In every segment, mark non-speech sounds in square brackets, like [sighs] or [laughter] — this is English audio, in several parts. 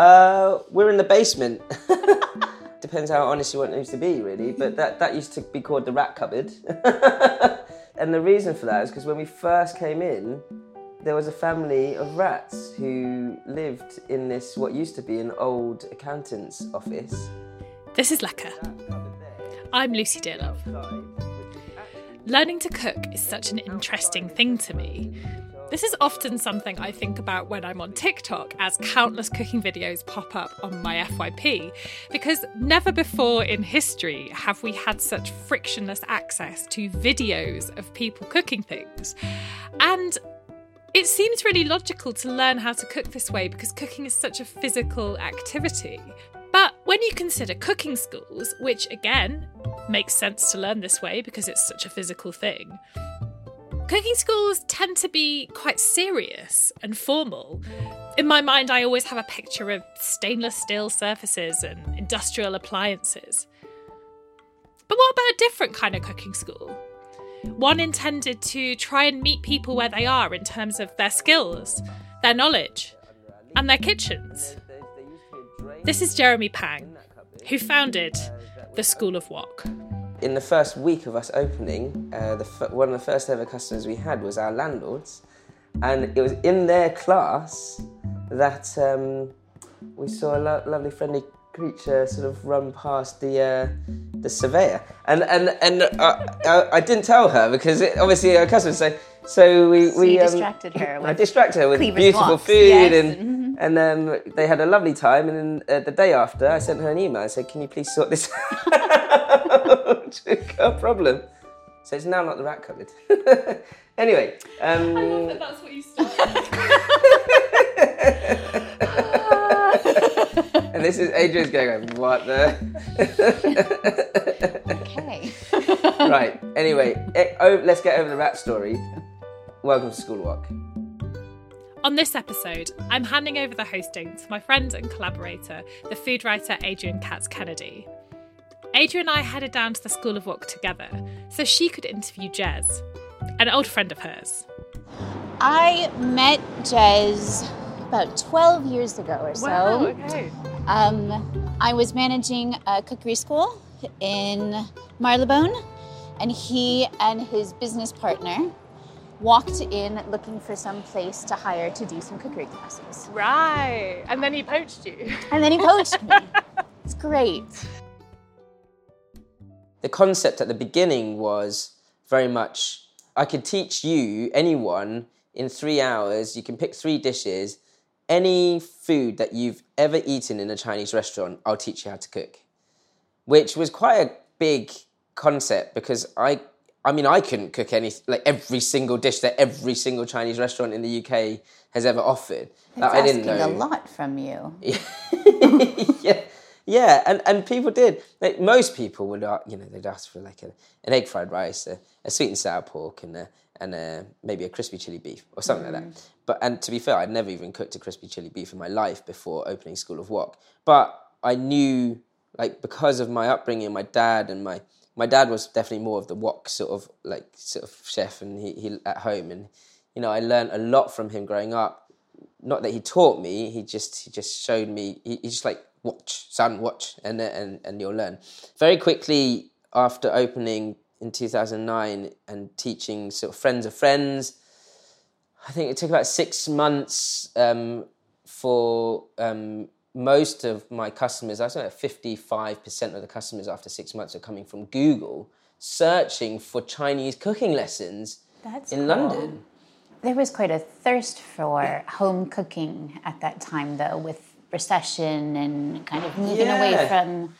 Uh, we're in the basement. [laughs] Depends how honest you want it to be, really. But that, that used to be called the rat cupboard. [laughs] and the reason for that is because when we first came in, there was a family of rats who lived in this, what used to be an old accountant's office. This is Lecker. I'm Lucy Dearlove. Learning to cook is such an interesting thing to me. This is often something I think about when I'm on TikTok as countless cooking videos pop up on my FYP, because never before in history have we had such frictionless access to videos of people cooking things. And it seems really logical to learn how to cook this way because cooking is such a physical activity. But when you consider cooking schools, which again makes sense to learn this way because it's such a physical thing, cooking schools tend to be quite serious and formal. In my mind, I always have a picture of stainless steel surfaces and industrial appliances. But what about a different kind of cooking school? One intended to try and meet people where they are in terms of their skills, their knowledge, and their kitchens. This is Jeremy Pang, who founded the School of Wok. In the first week of us opening, uh, the f- one of the first ever customers we had was our landlords, and it was in their class that um, we saw a lo- lovely, friendly creature sort of run past the uh, the surveyor, and and and uh, I, I, didn't tell her because it, obviously our customers say. So we so we um, distracted her. [laughs] I distracted her with beautiful woks. food Yes. and. Mhm. And um, they had a lovely time, and then uh, the day after, I sent her an email. I said, "Can you please sort this [laughs] out? [laughs] Got a problem." So it's now not the rat cupboard. [laughs] anyway, um, I love that that's what you started. [laughs] and this is Adrienne's going, "What the?" Okay. right. Anyway, eh, oh, let's get over the rat story. Welcome to School Wok. On this episode, I'm handing over the hosting to my friend and collaborator, the food writer Adrienne Katz Kennedy. Adrienne and I headed down to the School of Wok together so she could interview Jez, an old friend of hers. I met Jez about 12 years ago or so. Wow, okay. Um, I was managing a cookery school in Marylebone, and he and his business partner walked in looking for some place to hire to do some cookery classes. Right. And then he poached you. And then he poached me. [laughs] It's great. The concept at the beginning was very much I could teach you, anyone, in three hours. You can pick three dishes. Any food that you've ever eaten in a Chinese restaurant, I'll teach you how to cook. Which was quite a big concept because I, I mean, I couldn't cook any like every single dish that every single Chinese restaurant in the UK has ever offered. That's That I didn't know. a lot from you. [laughs] yeah, yeah, and, and people did. Like most people would, uh, you know, they'd ask for like a, an egg fried rice, a, a sweet and sour pork, and a, and a, maybe a crispy chili beef or something like that. But and to be fair, I'd never even cooked a crispy chili beef in my life before opening School of Wok. But I knew, like, because of my upbringing, my dad and my my dad was definitely more of the wok sort of like sort of chef, and he, he at home, and you know, I learned a lot from him growing up not that he taught me he just he just showed me he, he just like watch son watch and and and you'll learn very quickly after opening in 2009 and teaching sort of friends of friends i think it took about six months um, for um, most of my customers i was at 55% of the customers after six months are coming from google searching for chinese cooking lessons That's in cool. london There was quite a thirst for home cooking at that time, though, with recession and kind of moving away from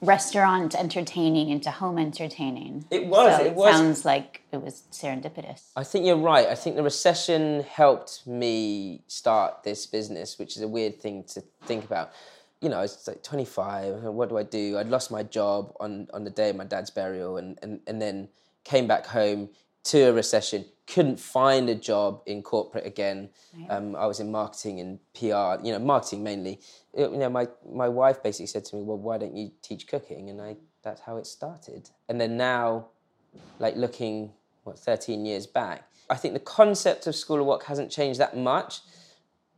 restaurant entertaining into home entertaining. It was, So it was. sounds like it was serendipitous. I think you're right. I think the recession helped me start this business, which is a weird thing to think about. You know, I was like 25. What do I do? I'd lost my job on, on the day of my dad's burial and, and, and then came back home to a recession. Couldn't find a job in corporate again. Um, I was in marketing and PR, you know, marketing mainly. It- you know, my, my wife basically said to me, well, why don't you teach cooking? And I, that's how it started. And then now, like looking what 13 years back i think the concept of school of wok hasn't changed that much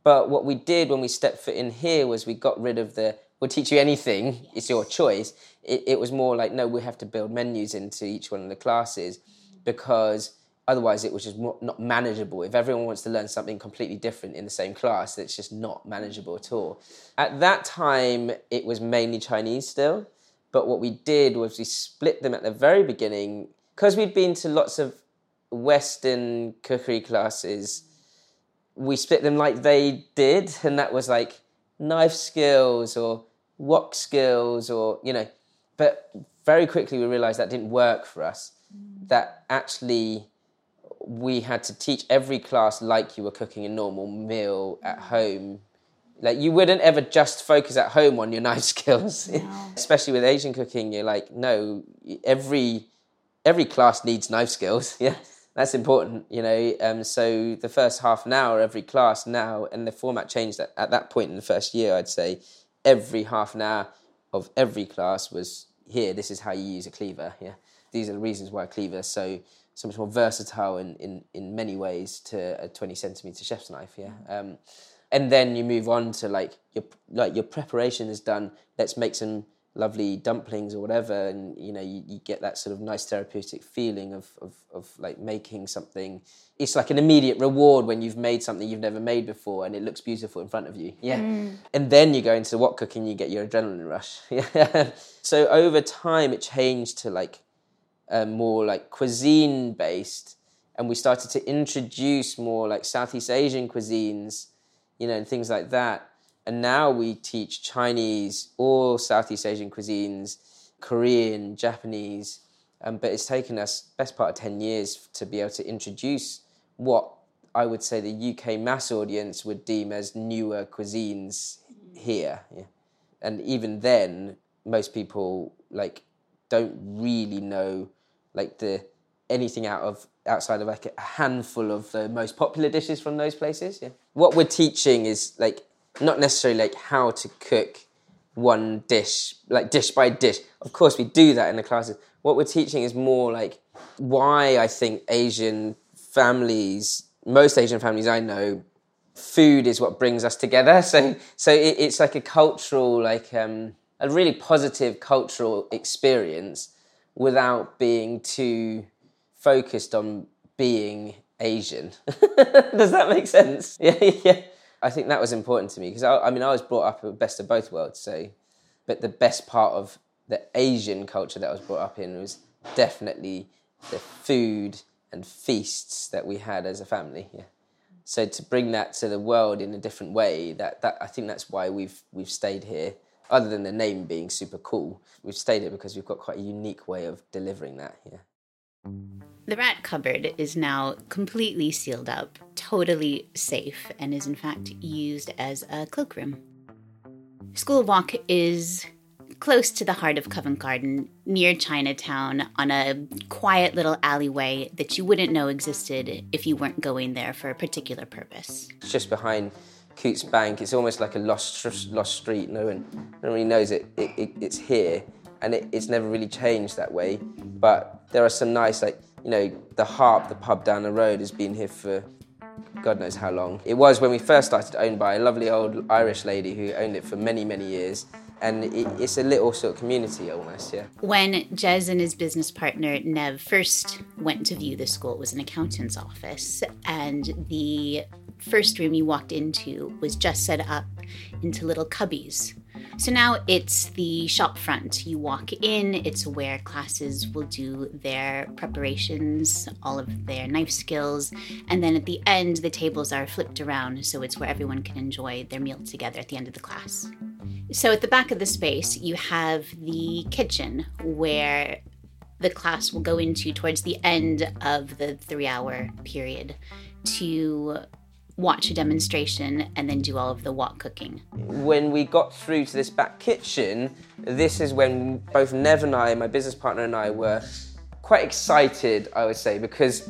But what we did when we stepped foot in here was we got rid of the we'll teach you anything, it's your choice. It, it was more like, no, we have to build menus into each one of the classes because otherwise it was just not manageable. If everyone wants to learn something completely different in the same class, it's just not manageable at all. At that time, it was mainly Chinese still. But what we did was we split them at the very beginning because we'd been to lots of Western cookery classes. We split them like they did, and that was like knife skills or wok skills or you know. But very quickly we realized that didn't work for us. That actually we had to teach every class like you were cooking a normal meal at home. Like you wouldn't ever just focus at home on your [laughs] knife skills, No. especially with Asian cooking. You're like, no, every every class needs knife skills. [laughs] Yeah, that's important, you know. Um, so the first half an hour every class now, and the format changed at, at that point in the first year. I'd say every half an hour of every class was here. This is how you use a cleaver. Yeah, these are the reasons why a cleaver is so so much more versatile in in, in many ways to a twenty centimeter chef's knife. Yeah. Um, and then you move on to like your like your preparation is done. Let's make some lovely dumplings or whatever, and you know you, you get that sort of nice therapeutic feeling of, of of like making something. It's like an immediate reward when you've made something you've never made before and it looks beautiful in front of you. Yeah, and then you go into wok cooking, you get your adrenaline rush. [laughs] Yeah. so over time, it changed to like um, more like cuisine based, and we started to introduce more like Southeast Asian cuisines, you know, and things like that. And now we teach Chinese or Southeast Asian cuisines, Korean, Japanese, um, but it's taken us best part of ten years to be able to introduce what I would say the UK mass audience would deem as newer cuisines here. Yeah. And even then, most people like don't really know like the anything out of outside of like a handful of the most popular dishes from those places. Yeah. What we're teaching is like not necessarily like how to cook one dish, like dish by dish. Of course, we do that in the classes. What we're teaching is more like why I think Asian families, most Asian families I know, food is what brings us together. [laughs] So, so it, it's like a cultural, like um, a really positive cultural experience without being too focused on being Asian. [laughs] Does that make sense? [laughs] Yeah, yeah. I think that was important to me because I, I mean I was brought up with best of both worlds. So, but the best part of the Asian culture that I was brought up in was definitely the food and feasts that we had as a family. Yeah. So to bring that to the world in a different way, that, that I think that's why we've we've stayed here. Other than the name being super cool, we've stayed here because we've got quite a unique way of delivering that. Yeah. The rat cupboard is now completely sealed up, totally safe, and is in fact used as a cloakroom. School Wok is close to the heart of Covent Garden, near Chinatown, on a quiet little alleyway that you wouldn't know existed if you weren't going there for a particular purpose. It's just behind Coutts Bank. It's almost like a lost lost street. No one, no one really knows it. it, it it's here, and it, it's never really changed that way. But there are some nice, like you know, the Harp, the pub down the road, has been here for God knows how long. It was when we first started owned by a lovely old Irish lady who owned it for many many years, and it, it's a little sort of community almost. Yeah. When Jez and his business partner Nev first went to view the school, it was an accountant's office, and the first room you walked into was just set up into little cubbies. So now it's the shop front. You walk in, it's where classes will do their preparations, all of their knife skills, and then at the end, the tables are flipped around so it's where everyone can enjoy their meal together at the end of the class. So at the back of the space, you have the kitchen where the class will go into towards the end of the three hour period to watch a demonstration and then do all of the wok cooking. when we got through to this back kitchen, this is when both Nev and I, my business partner and I, were quite excited, I would say, because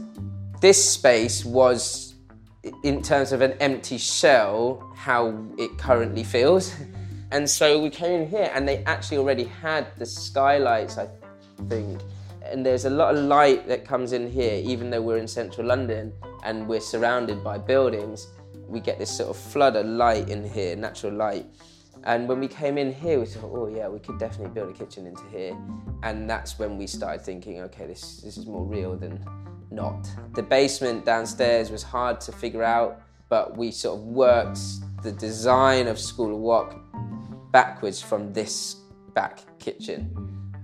this space was, in terms of an empty shell, how it currently feels. [laughs] And so we came in here, and they actually already had the skylights, I think. And there's a lot of light that comes in here, even though we're in central London and we're surrounded by buildings we get this sort of flood of light in here, natural light. And when we came in here, we thought, oh yeah, we could definitely build a kitchen into here. And that's when we started thinking, okay, this, this is more real than not. The basement downstairs was hard to figure out, but we sort of worked the design of School of Wok backwards from this back kitchen.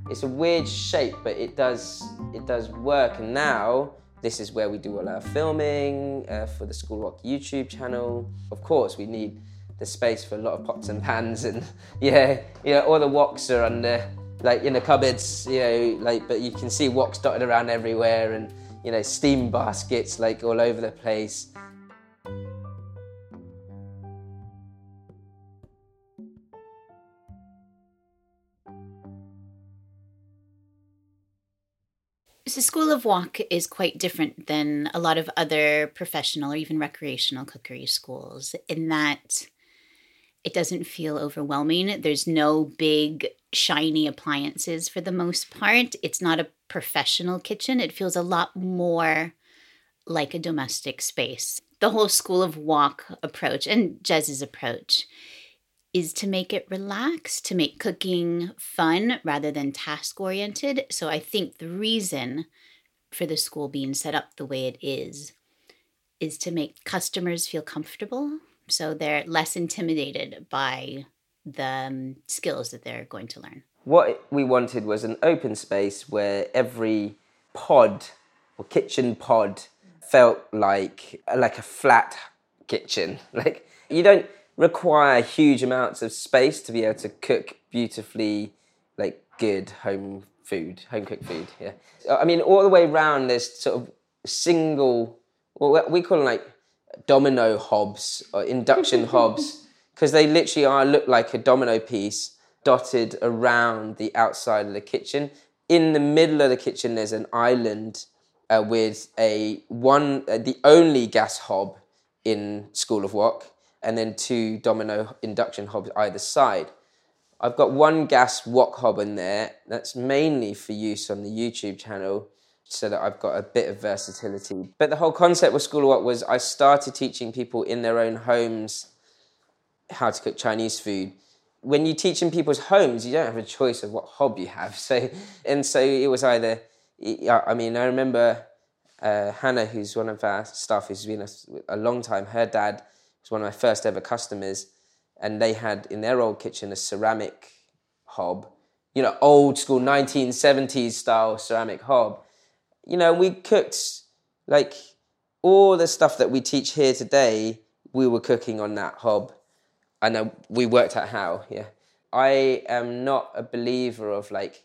It's a weird shape, but it does it does work. And now this is where we do all our filming uh, for the School Wok YouTube channel. Of course, we need the space for a lot of pots and pans, and [laughs] yeah, you know, all the woks are under like in the cupboards, you know, like but you can see woks dotted around everywhere, and you know, steam baskets like all over the place. So, School of Wok is quite different than a lot of other professional or even recreational cookery schools in that it doesn't feel overwhelming. There's no big, shiny appliances for the most part. It's not a professional kitchen. It feels a lot more like a domestic space. The whole School of Wok approach and Jez's approach is to make it relaxed, to make cooking fun rather than task oriented. So I think the reason for the school being set up the way it is is to make customers feel comfortable so they're less intimidated by the um, skills that they're going to learn. What we wanted was an open space where every pod or kitchen pod felt like like a flat kitchen. [laughs] Like you don't require huge amounts of space to be able to cook beautifully, like good home food, home cooked food. Yeah, I mean, all the way around, there's sort of single, what we call them like domino hobs or induction [laughs] hobs, because they literally are look like a domino piece dotted around the outside of the kitchen. In the middle of the kitchen, there's an island uh, with a one, uh, the only gas hob in School of Wok and then two domino induction hobs either side. I've got one gas wok hob in there that's mainly for use on the YouTube channel so that I've got a bit of versatility. But the whole concept with School of Wok was I started teaching people in their own homes how to cook Chinese food. When you teach in people's homes, you don't have a choice of what hob you have. [laughs] So, and so it was either, I mean, I remember uh, Hannah, who's one of our staff who's been a, a long time, her dad was one of my first ever customers, and they had in their old kitchen a ceramic hob, you know, old school 1970s style ceramic hob. You know, we cooked like all the stuff that we teach here today, we were cooking on that hob. And uh, we worked out how, yeah. I am not a believer of like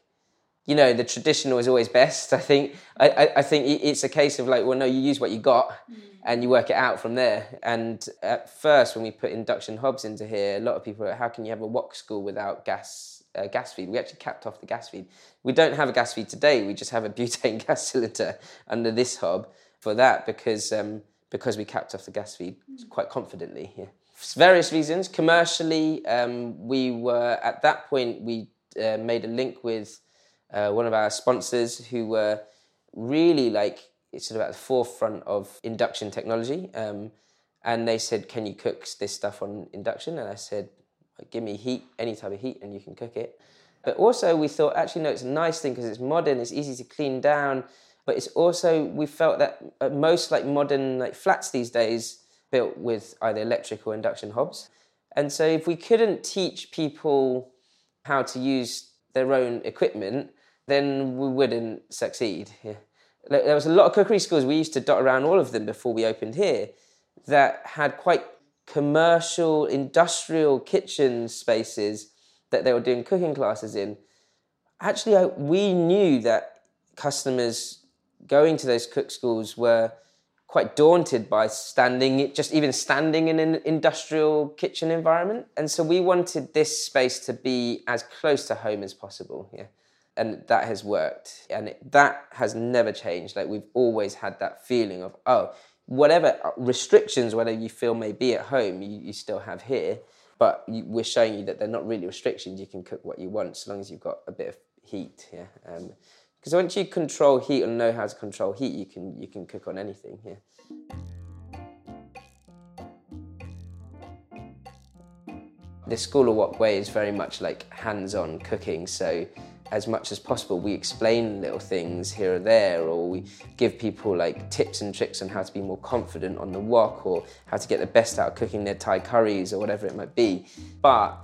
you know the traditional is always best. I think I, I, I, think it's a case of like, well, no, you use what you got, mm. and you work it out from there. And at first, when we put induction hobs into here, a lot of people are, how can you have a wok school without gas uh, gas feed? We actually capped off the gas feed. We don't have a gas feed today. We just have a [laughs] butane gas cylinder under this hob for that because um, because we capped off the gas feed quite confidently. Yeah. For various reasons, commercially, um, we were at that point we uh, made a link with uh, one of our sponsors who were really like sort of at the forefront of induction technology. Um, and they said, "Can you cook this stuff on induction?" And I said, "Give me heat, any type of heat, and you can cook it." But also, we thought, actually, no, it's a nice thing because it's modern, it's easy to clean down. But it's also we felt that uh, most like modern like flats these days built with either electric or induction hobs. And so, if we couldn't teach people how to use their own equipment, then we wouldn't succeed. Yeah. There was a lot of cookery schools, we used to dot around all of them before we opened here, that had quite commercial, industrial kitchen spaces that they were doing cooking classes in. Actually, I, we knew that customers going to those cook schools were quite daunted by standing, just even standing in an industrial kitchen environment. And so we wanted this space to be as close to home as possible. Yeah and that has worked. And that has never changed. Like we've always had that feeling of oh whatever restrictions whether you feel may be at home you, you still have here. But you, we're showing you that they're not really restrictions. You can cook what you want so long as you've got a bit of heat yeah? Because um, once you control heat and know how to control heat you can you can cook on anything yeah? The School of Wok way is very much like hands-on cooking. So as much as possible, we explain little things here or there, or we give people like tips and tricks on how to be more confident on the wok, or how to get the best out of cooking their Thai curries, or whatever it might be. But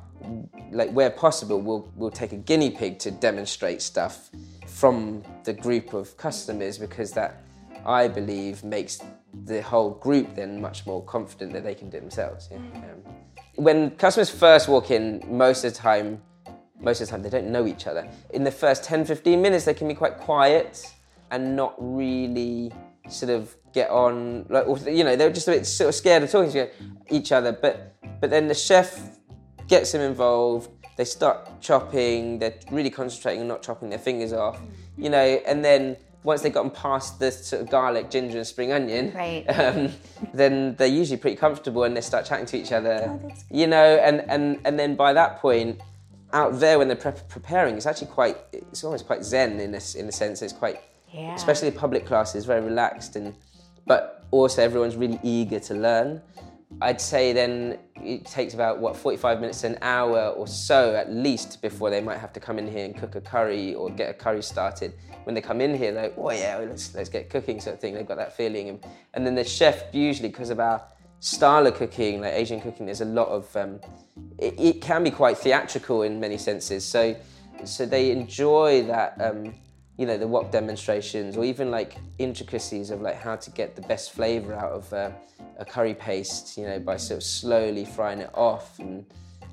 like where possible, we'll we'll take a guinea pig to demonstrate stuff from the group of customers because that I believe makes the whole group then much more confident that they can do it themselves. Yeah. Um, when customers first walk in, most of the time, most of the time they don't know each other. In the first 10, 15 minutes, they can be quite quiet and not really sort of get on, like, you know, they're just a bit sort of scared of talking to each other. But, but then the chef gets them involved. They start chopping. They're really concentrating on not chopping their fingers off, you know, and then once they've gotten past the sort of garlic, ginger, and spring onion, Right. [laughs] um, then they're usually pretty comfortable and they start chatting to each other. you know, and, and, and then by that point, out there when they're pre- preparing, it's actually quite, it's almost quite zen in a, s- in a sense. It's quite, Yeah. especially the public classes, very relaxed and, but also everyone's really eager to learn. I'd say then it takes about what 45 minutes to an hour or so at least before they might have to come in here and cook a curry or get a curry started. When they come in here, they're like, oh yeah, let's let's get cooking sort of thing. They've got that feeling, and, and then the chef usually because of our style of cooking, like Asian cooking, there's a lot of um, it, it can be quite theatrical in many senses. So so they enjoy that. Um, you know the wok demonstrations or even like intricacies of like how to get the best flavor out of uh, a curry paste you know by sort of slowly frying it off and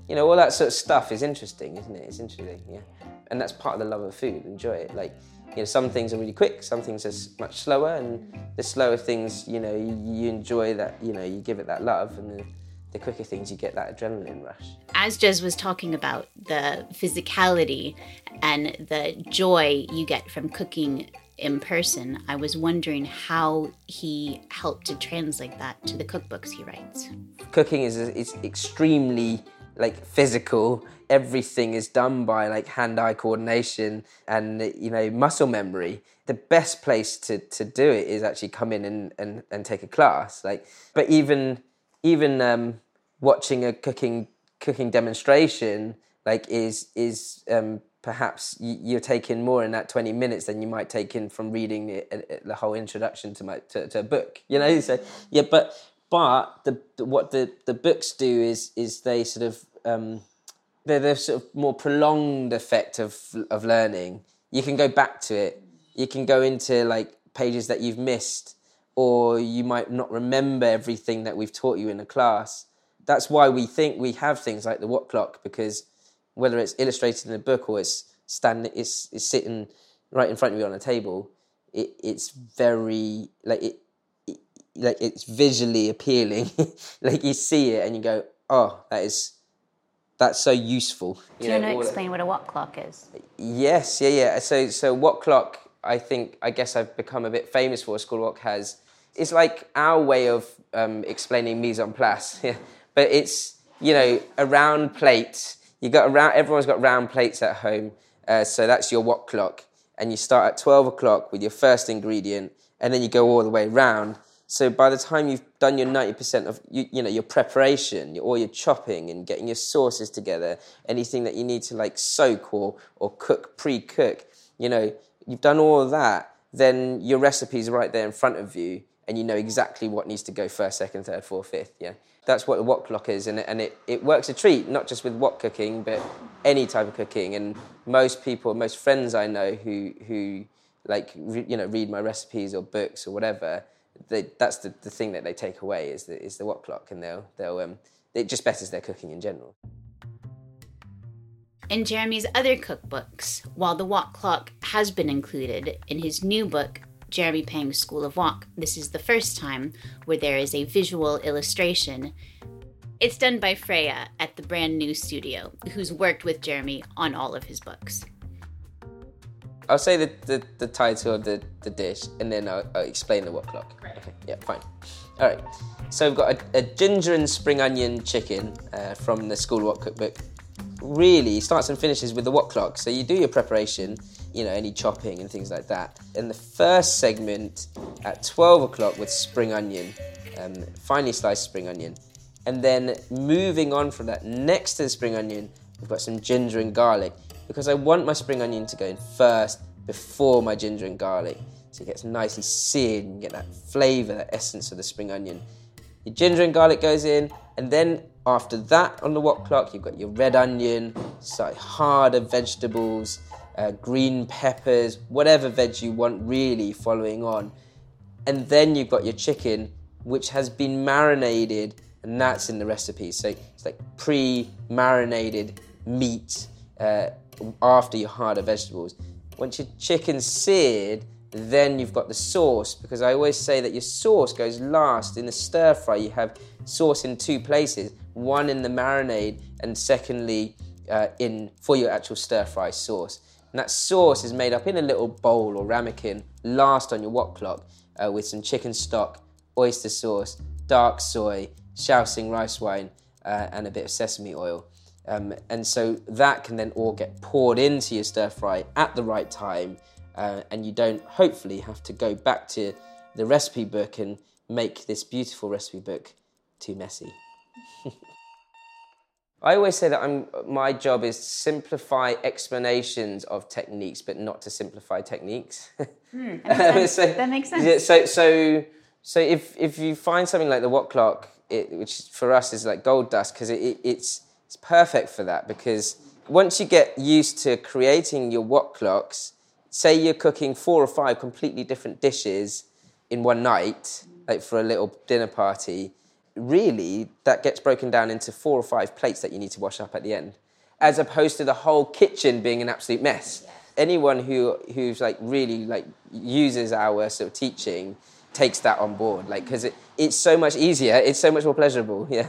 you know all that sort of stuff is interesting isn't it it's interesting yeah and that's part of the love of food enjoy it like you know some things are really quick some things are much slower and the slower things you know you, you enjoy that you know you give it that love and the, the quicker things you get that adrenaline rush As Jez was talking about the physicality and the joy you get from cooking in person, I was wondering how he helped to translate that to the cookbooks he writes. cooking is is extremely like physical. Everything is done by like hand-eye coordination and you know muscle memory. The best place to, to do it is actually come in and, and, and take a class. Like, but even even um, watching a cooking cooking demonstration like is is um, perhaps you're taking more in that 20 minutes than you might take in from reading the, uh, the whole introduction to my to, to a book you know so yeah but but the, what the the books do is is they sort of um, they're the sort of more prolonged effect of of learning. You can go back to it. You can go into like pages that you've missed, or you might not remember everything that we've taught you in a class. That's why we think we have things like the wok clock because whether it's illustrated in a book or it's standing, it's, it's sitting right in front of you on a table. It, it's very like it like it's visually appealing. [laughs] like you see it and you go, oh, that is that's so useful. Do you want to explain what a wok clock is? Yes, yeah, yeah. So, so wok clock? I think I guess I've become a bit famous for. School Wok has. It's like our way of um, explaining mise en place, [laughs] yeah. but it's you know a round plate. You got a round. Everyone's got round plates at home, uh, so that's your wok clock, and you start at twelve o'clock with your first ingredient, and then you go all the way round. So by the time you've done your ninety percent of you, you know your preparation, your, all your chopping and getting your sauces together, anything that you need to like soak or or cook pre-cook, you know, you've done all of that. Then your recipe's right there in front of you, and you know exactly what needs to go first, second, third, fourth, fifth. Yeah, that's what the wok clock is, and it, and it, it works a treat, not just with wok cooking, but any type of cooking. And most people, most friends I know who who like you know read my recipes or books or whatever they, that's the, the thing that they take away is the, is the wok clock and they'll they'll um, it just betters their cooking in general In Jeremy's other cookbooks, while the Wok Clock has been included in his new book, Jeremy Pang's School of Wok, this is the first time where there is a visual illustration. It's done by Freya at the brand new studio, who's worked with Jeremy on all of his books. I'll say the, the, the title of the, the dish and then I'll, I'll explain the wok clock. Okay, yeah, fine. All right. So we've got a, a ginger and spring onion chicken uh, from the School Wok cookbook. Really starts and finishes with the wok clock. So you do your preparation, you know, any chopping and things like that. And the first segment at 12 o'clock with spring onion, um, finely sliced spring onion. And then moving on from that, next to the spring onion, we've got some ginger and garlic because I want my spring onion to go in first before my ginger and garlic. So it gets nicely seared and you get that flavour, that essence of the spring onion. Your ginger and garlic goes in, and then after that on the wok clock, you've got your red onion, slightly harder vegetables, uh, green peppers, whatever veg you want, really following on. And then you've got your chicken, which has been marinated, and that's in the recipe. So it's like pre marinated meat uh, after you your harder vegetables. Once your chicken's seared, then you've got the sauce because I always say that your sauce goes last in the stir fry. You have sauce in two places one in the marinade, and secondly, uh, in for your actual stir fry sauce. And that sauce is made up in a little bowl or ramekin, last on your wok clock, uh, with some chicken stock, oyster sauce, dark soy, Shaoxing rice wine, uh, and a bit of sesame oil. Um, and so that can then all get poured into your stir fry at the right time, uh, and you don't hopefully have to go back to the recipe book and make this beautiful recipe book too messy. [laughs] I always say that I'm, my job is to simplify explanations of techniques, but not to simplify techniques. [laughs] Mm, that, makes [laughs] so, that makes sense. yeah, so, so, so if, if you find something like the wok clock, it, which for us is like gold dust, because it, it, it's, it's perfect for that. Because once you get used to creating your wok clocks, say you're cooking four or five completely different dishes in one night, like for a little dinner party, really that gets broken down into four or five plates that you need to wash up at the end, as opposed to the whole kitchen being an absolute mess. Anyone who who's like really like uses our sort of teaching takes that on board, like because it, it's so much easier, it's so much more pleasurable. [laughs] Yeah,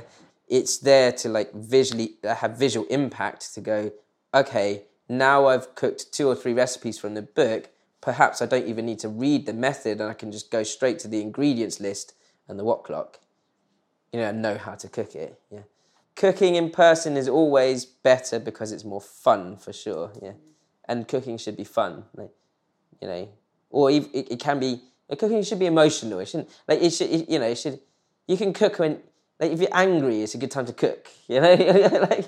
it's there to like visually uh, have visual impact to go. Okay, now I've cooked two or three recipes from the book. Perhaps I don't even need to read the method, and I can just go straight to the ingredients list and the wok clock you know, know how to cook it. Yeah. Cooking in person is always better because it's more fun for sure. Yeah. And cooking should be fun. Like, you know, or it, it can be, cooking should be emotional. It shouldn't, like, it should, it, you know, it should, you can cook when, like, if you're angry, it's a good time to cook. [laughs] You know, [laughs] like,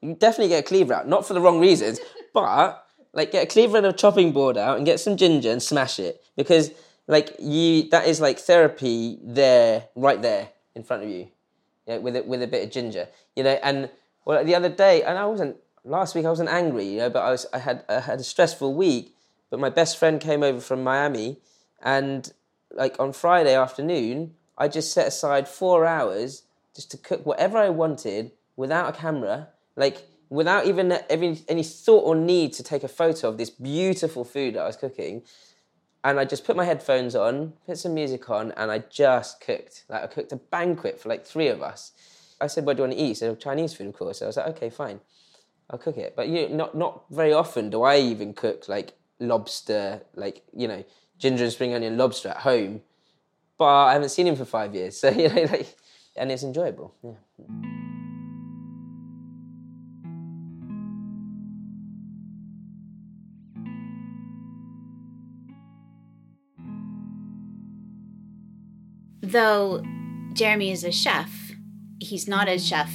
you definitely get a cleaver out, not for the wrong reasons, [laughs] but like get a cleaver and a chopping board out and get some ginger and smash it because like you that is like therapy there right there in front of you, you know, with a, with a bit of ginger, you know. And well, the other day, and I wasn't last week. I wasn't angry, you know, but I was. I had I had a stressful week. But my best friend came over from Miami, and like on Friday afternoon, I just set aside four hours just to cook whatever I wanted without a camera, like without even any, thought or need to take a photo of this beautiful food that I was cooking and I just put my headphones on, put some music on, and I just cooked. Like I cooked a banquet for like three of us. I said, "What do you want to eat?" He said, "Chinese food, of course." So I was like, "Okay, fine, I'll cook it." But you know, not not very often do I even cook like lobster, like you know, ginger and spring onion lobster at home. But I haven't seen him for five years, so [laughs] you know, like, and it's enjoyable. Yeah. Though Jeremy is a chef, he's not a chef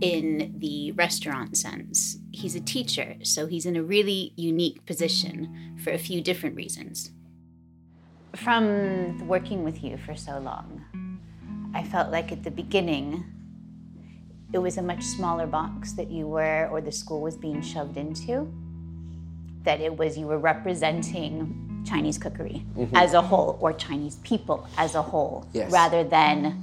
in the restaurant sense. He's a teacher, so he's in a really unique position for a few different reasons. From working with you for so long, I felt like at the beginning it was a much smaller box that you were or the school was being shoved into. That it was you were representing Chinese cookery mm-hmm. as a whole or Chinese people as a whole yes. rather than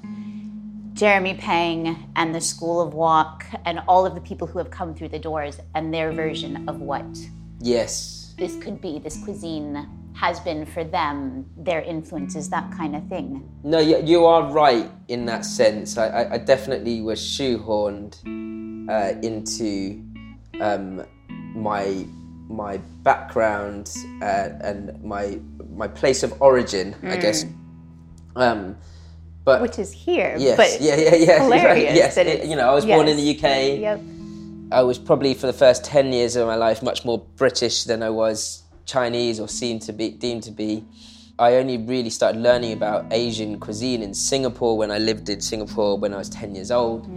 Jeremy Pang and the School of Wok and all of the people who have come through the doors and their version of what yes this could be this cuisine has been for them their influences that kind of thing no you are right in that sense i, I definitely was shoehorned uh, into um, my my background uh, and my my place of origin, mm. I guess. Um, but which is here. Yes, but yeah, yeah, yeah. [laughs] Hilarious. yes, it, you know, I was yes. born in the UK. Yep. I was probably for the first ten years of my life much more British than I was Chinese or seemed to be deemed to be. I only really started learning about Asian cuisine in Singapore when I lived in Singapore when I was 10 years old.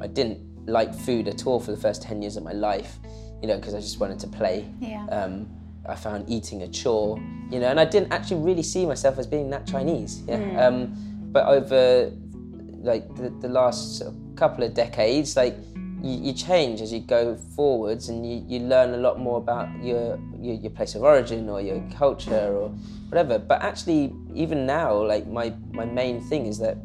I didn't like food at all for the first 10 years of my life, you know, because I just wanted to play. Yeah. Um, I found eating a chore, you know, and I didn't actually really see myself as being that Chinese. Yeah. Um, but over like the, the last couple of decades, like you, you change as you go forwards, and you, you learn a lot more about your, your your place of origin or your culture or whatever. But actually, even now, like my my main thing is that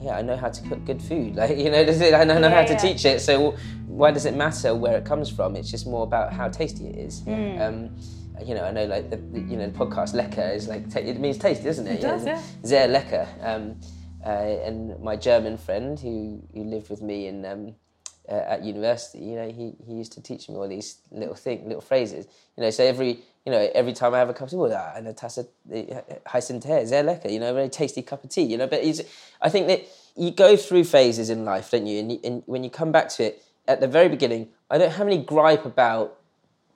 yeah, I know how to cook good food. [laughs] Like you know, does [laughs] it- I know, know how to Yeah, yeah. teach it. So why does it matter where it comes from? It's just more about how tasty it is. Hmm. Um, you know, I know like the, the you know the podcast lecker is like ta- it means tasty, doesn't it? It does, yeah. Sehr lecker. Um, uh, and my German friend who who lived with me in um, uh, at university, you know, he, he used to teach me all these little thing, little phrases. You know, so every you know every time I have a cup of tea, well, ah, eine Tasse äh, heißen Tee, sehr lecker. You know, a very tasty cup of tea. You know, but he's, I think that you go through phases in life, don't you? And, you? and when you come back to it at the very beginning, I don't have any gripe about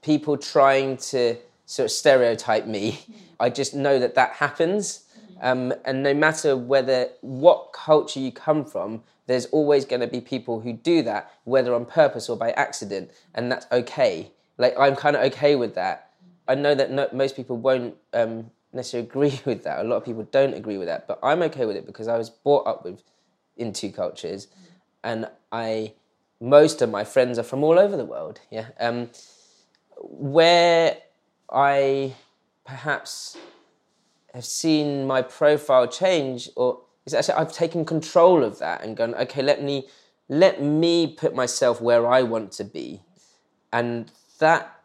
people trying to sort of stereotype me. I just know that that happens. Um, and no matter whether what culture you come from, there's always going to be people who do that, whether on purpose or by accident, and that's okay. Like I'm kind of okay with that. I know that no, most people won't um, necessarily [laughs] agree with that. A lot of people don't agree with that, but I'm okay with it because I was brought up with in two cultures, and I most of my friends are from all over the world. Yeah, um, where I perhaps have seen my profile change, or is actually I've taken control of that and gone, okay, let me let me put myself where I want to be, and that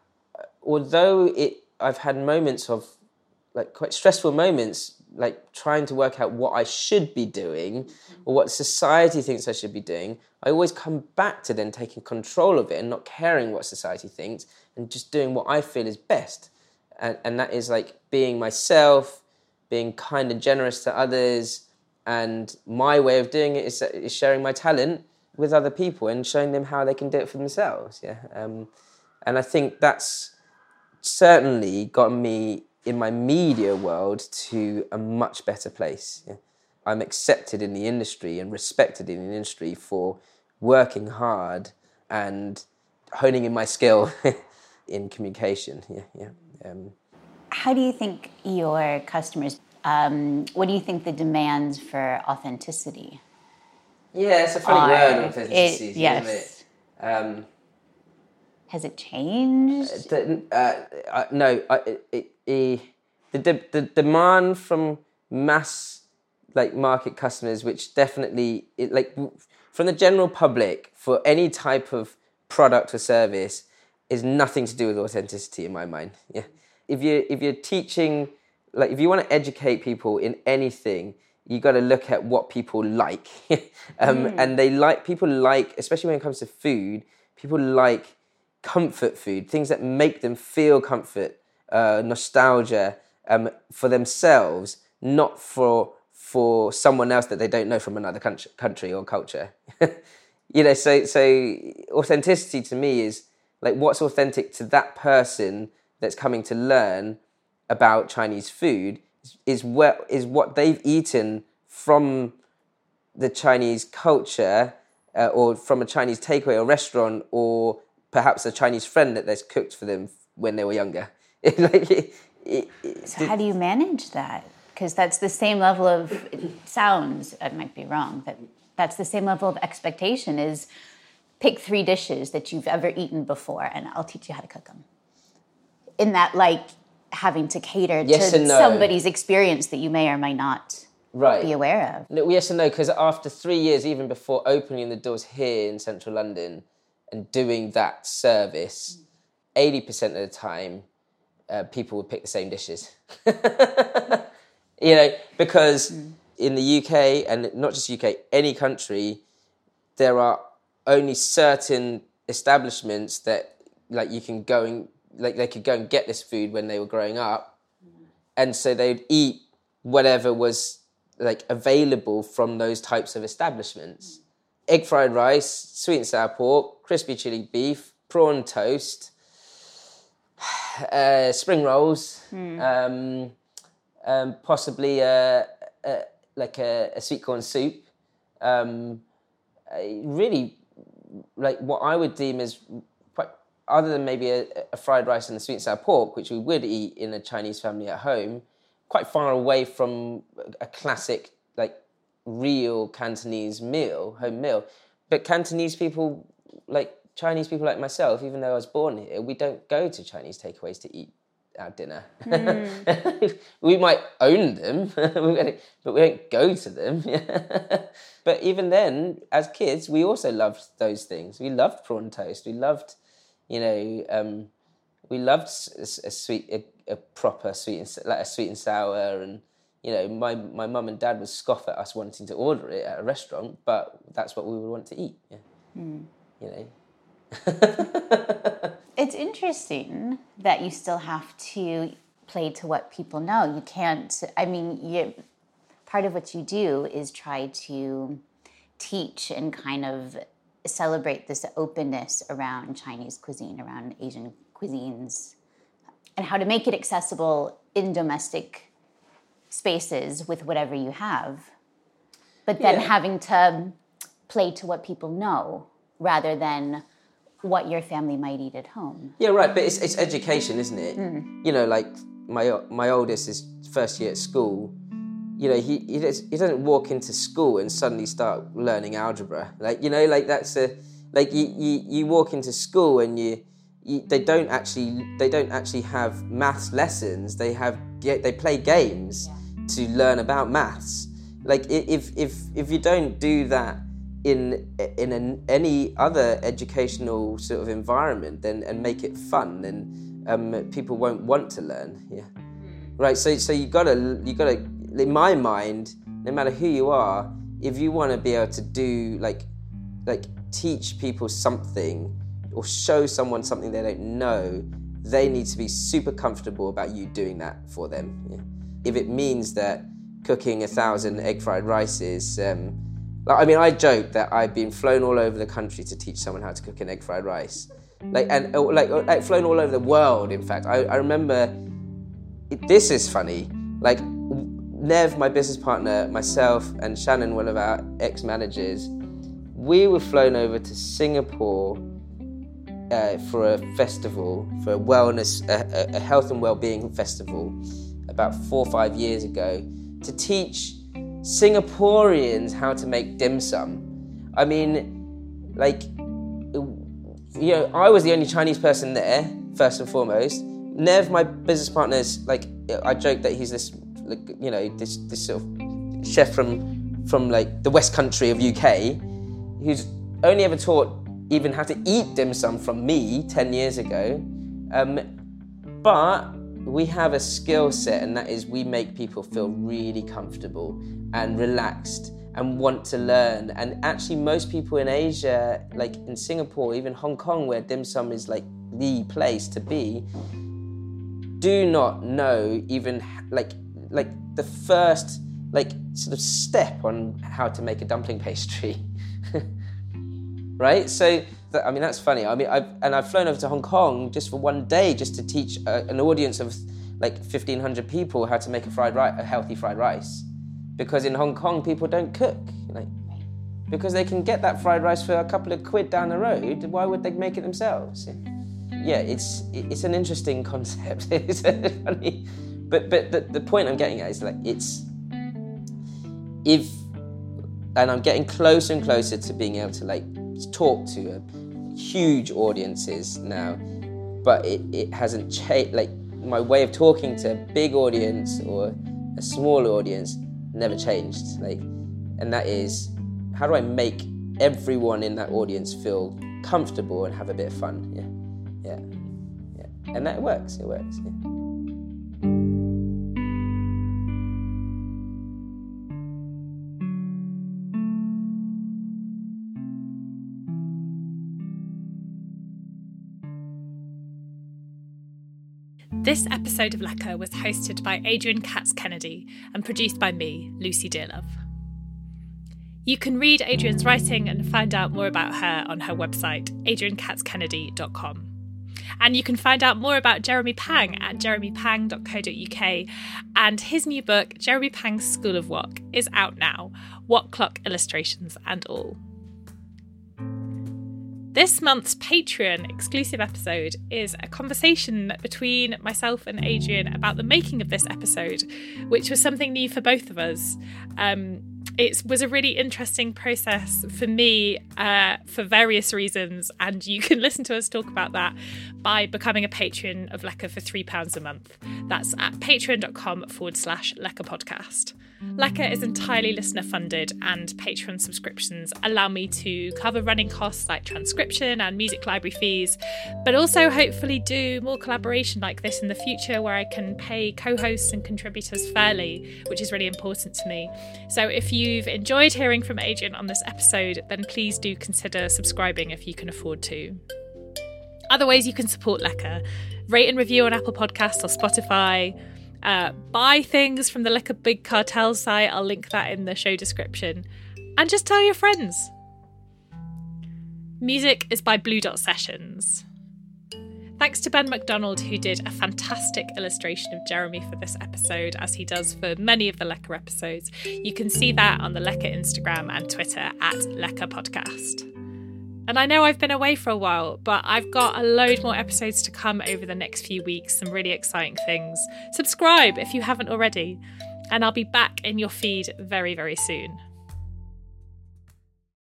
although it I've had moments of like quite stressful moments, like trying to work out what I should be doing or what society thinks I should be doing, I always come back to then taking control of it and not caring what society thinks and just doing what I feel is best. And, and that is like being myself, being kind and generous to others. And my way of doing it is, is sharing my talent with other people and showing them how they can do it for themselves. Yeah. Um, and I think that's certainly got me in my media world to a much better place. Yeah. I'm accepted in the industry and respected in the industry for working hard and honing in my skill [laughs] in communication. Yeah, yeah. Um, How do you think your customers, um, what do you think the demands for authenticity yeah, it's a funny are? word, authenticity, isn't yes. it? Um, Has it changed? the, uh, uh, no, I, it, the, the the demand from mass like market customers, which definitely it, like from the general public for any type of product or service, is nothing to do with authenticity in my mind. Yeah, if you if you're teaching, like if you want to educate people in anything, you got to look at what people like, [laughs] um, and they like people like, especially when it comes to food, people like comfort food, things that make them feel comfort, uh, nostalgia um, for themselves, not for for someone else that they don't know from another country, country or culture. [laughs] you know, so so authenticity to me is like what's authentic to that person that's coming to learn about Chinese food is, what is what they've eaten from the Chinese culture uh, or from a Chinese takeaway or restaurant or perhaps a Chinese friend that they've cooked for them when they were younger. [laughs] like, it, it, So how do you manage that? Because that's the same level of sounds. I might be wrong. That that's the same level of expectation. Is pick three dishes that you've ever eaten before, and I'll teach you how to cook them. In that, like having to cater Yes to no. somebody's experience that you may or may not right. be aware of. No, yes and no, because after three years, even before opening the doors here in central London and doing that service, 80% of the time, uh, people would pick the same dishes. [laughs] you know, because in the UK, and not just UK, any country, there are only certain establishments that like you can go and like they could go and get this food when they were growing up. And so they'd eat whatever was like available from those types of establishments. Egg fried rice sweet and sour pork crispy chili beef prawn toast [sighs] uh, spring rolls um, um, possibly a, a like a, a sweet corn soup. Um, really, like what I would deem as other than maybe a, a fried rice and a sweet and sour pork, which we would eat in a Chinese family at home, quite far away from a classic like real Cantonese meal, home meal. But Cantonese people, like Chinese people like myself, even though I was born here, we don't go to Chinese takeaways to eat our dinner. Mm. [laughs] we might own them, [laughs] but we don't go to them. [laughs] but even then, as kids, we also loved those things. We loved prawn toast. We loved, you know, um, we loved a, a sweet, a, a, proper sweet, and, like a sweet and sour, and you know, my my mum and dad would scoff at us wanting to order it at a restaurant, but that's what we would want to eat. Yeah. Mm. You know. [laughs] it's interesting that you still have to play to what people know. You can't. I mean, you. Part of what you do is try to teach and kind of celebrate this openness around Chinese cuisine, around Asian cuisines, and how to make it accessible in domestic spaces with whatever you have, but then yeah. having to play to what people know rather than what your family might eat at home. Yeah, right. But it's, it's education, isn't it? Mm. You know, like my my oldest is first year at school. You know, he he, does, he doesn't walk into school and suddenly start learning algebra. Like you know, like that's a like you you, you walk into school and you, you they don't actually they don't actually have maths lessons. They have they play games. To learn about maths. Like if if if you don't do that in in an, any other educational sort of environment, then and make it fun, then um, people won't want to learn. Yeah, right. So so you gotta you gotta in my mind, no matter who you are, if you want to be able to do like like teach people something or show someone something they don't know, they need to be super comfortable about you doing that for them. Yeah if it means that cooking a thousand egg fried rices, um, like, I mean, I joke that I've been flown all over the country to teach someone how to cook an egg fried rice, like and like like flown all over the world. In fact, I, I remember it, this is funny. Like Nev, my business partner, myself, and Shannon, one of our ex managers, we were flown over to Singapore uh, for a festival, for a wellness, a, a health and well-being festival about four or five years ago to teach Singaporeans how to make dim sum. I mean, like, you know, I was the only Chinese person there, first and foremost. Nev, my business partner, is like, I joke that he's this, like, you know, this this sort of chef from from like the West Country of UK, who's only ever taught even how to eat dim sum from me ten years ago. Um, but we have a skill set, and that is we make people feel really comfortable and relaxed and want to learn. And actually, most people in Asia, like in Singapore, even Hong Kong, where dim sum is like the place to be, do not know even like like the first like sort of step on how to make a dumpling [laughs] pastry. right? So I mean, that's funny. I mean, I've, and I've flown over to Hong Kong just for one day just to teach a, an audience of like 1,500 people how to make a fried rice, a healthy fried rice, because in Hong Kong people don't cook. Like, because they can get that fried rice for a couple of quid down the road. Why would they make it themselves? Yeah, it's it's an interesting [laughs] concept. it's funny, but but the, the point I'm getting at is like it's if and I'm getting closer and closer to being able to like talk to huge audiences now, but it, it hasn't changed. Like my way of talking to a big audience or a small audience never changed. Like, and that is how do I make everyone in that audience feel comfortable and have a bit of fun? Yeah, yeah, yeah, and that works. It works. Yeah. This episode of Lecker was hosted by Adrienne Katz Kennedy and produced by me, Lucy Dearlove. You can read Adrienne's writing and find out more about her on her website, adriennekatzkennedy.com. And you can find out more about Jeremy Pang at jeremypang.co.uk. And his new book, Jeremy Pang's School of Wok, is out now. Wok clock illustrations and all. This month's Patreon exclusive episode is a conversation between myself and Adrienne about the making of this episode, which was something new for both of us. Um, it was a really interesting process for me uh, for various reasons, and you can [laughs] listen to us talk about that by becoming a patron of Lecker for £3 a month. That's at patreon.com forward slash Lecker podcast. Lecker is entirely listener funded, and Patreon subscriptions allow me to cover running costs like transcription and music library fees, but also hopefully do more collaboration like this in the future where I can pay co hosts and contributors fairly, which is really important to me. So if you've enjoyed hearing from Adrienne on this episode, then please do consider subscribing if you can afford to. Other ways you can support Lecker rate and review on Apple Podcasts or Spotify uh, buy things from the Lecker Big Cartel site. I'll link that in the show description. And just tell your friends. Music is by Blue Dot Sessions. Thanks to Ben McDonald, who did a fantastic illustration of Jeremy for this episode, as he does for many of the Lecker episodes. You can see that on the Lecker Instagram and Twitter at Lecker Podcast. And I know I've been away for a while, but I've got a load more episodes to come over the next few weeks, some really exciting things. Subscribe if you haven't already, and I'll be back in your feed very, very soon.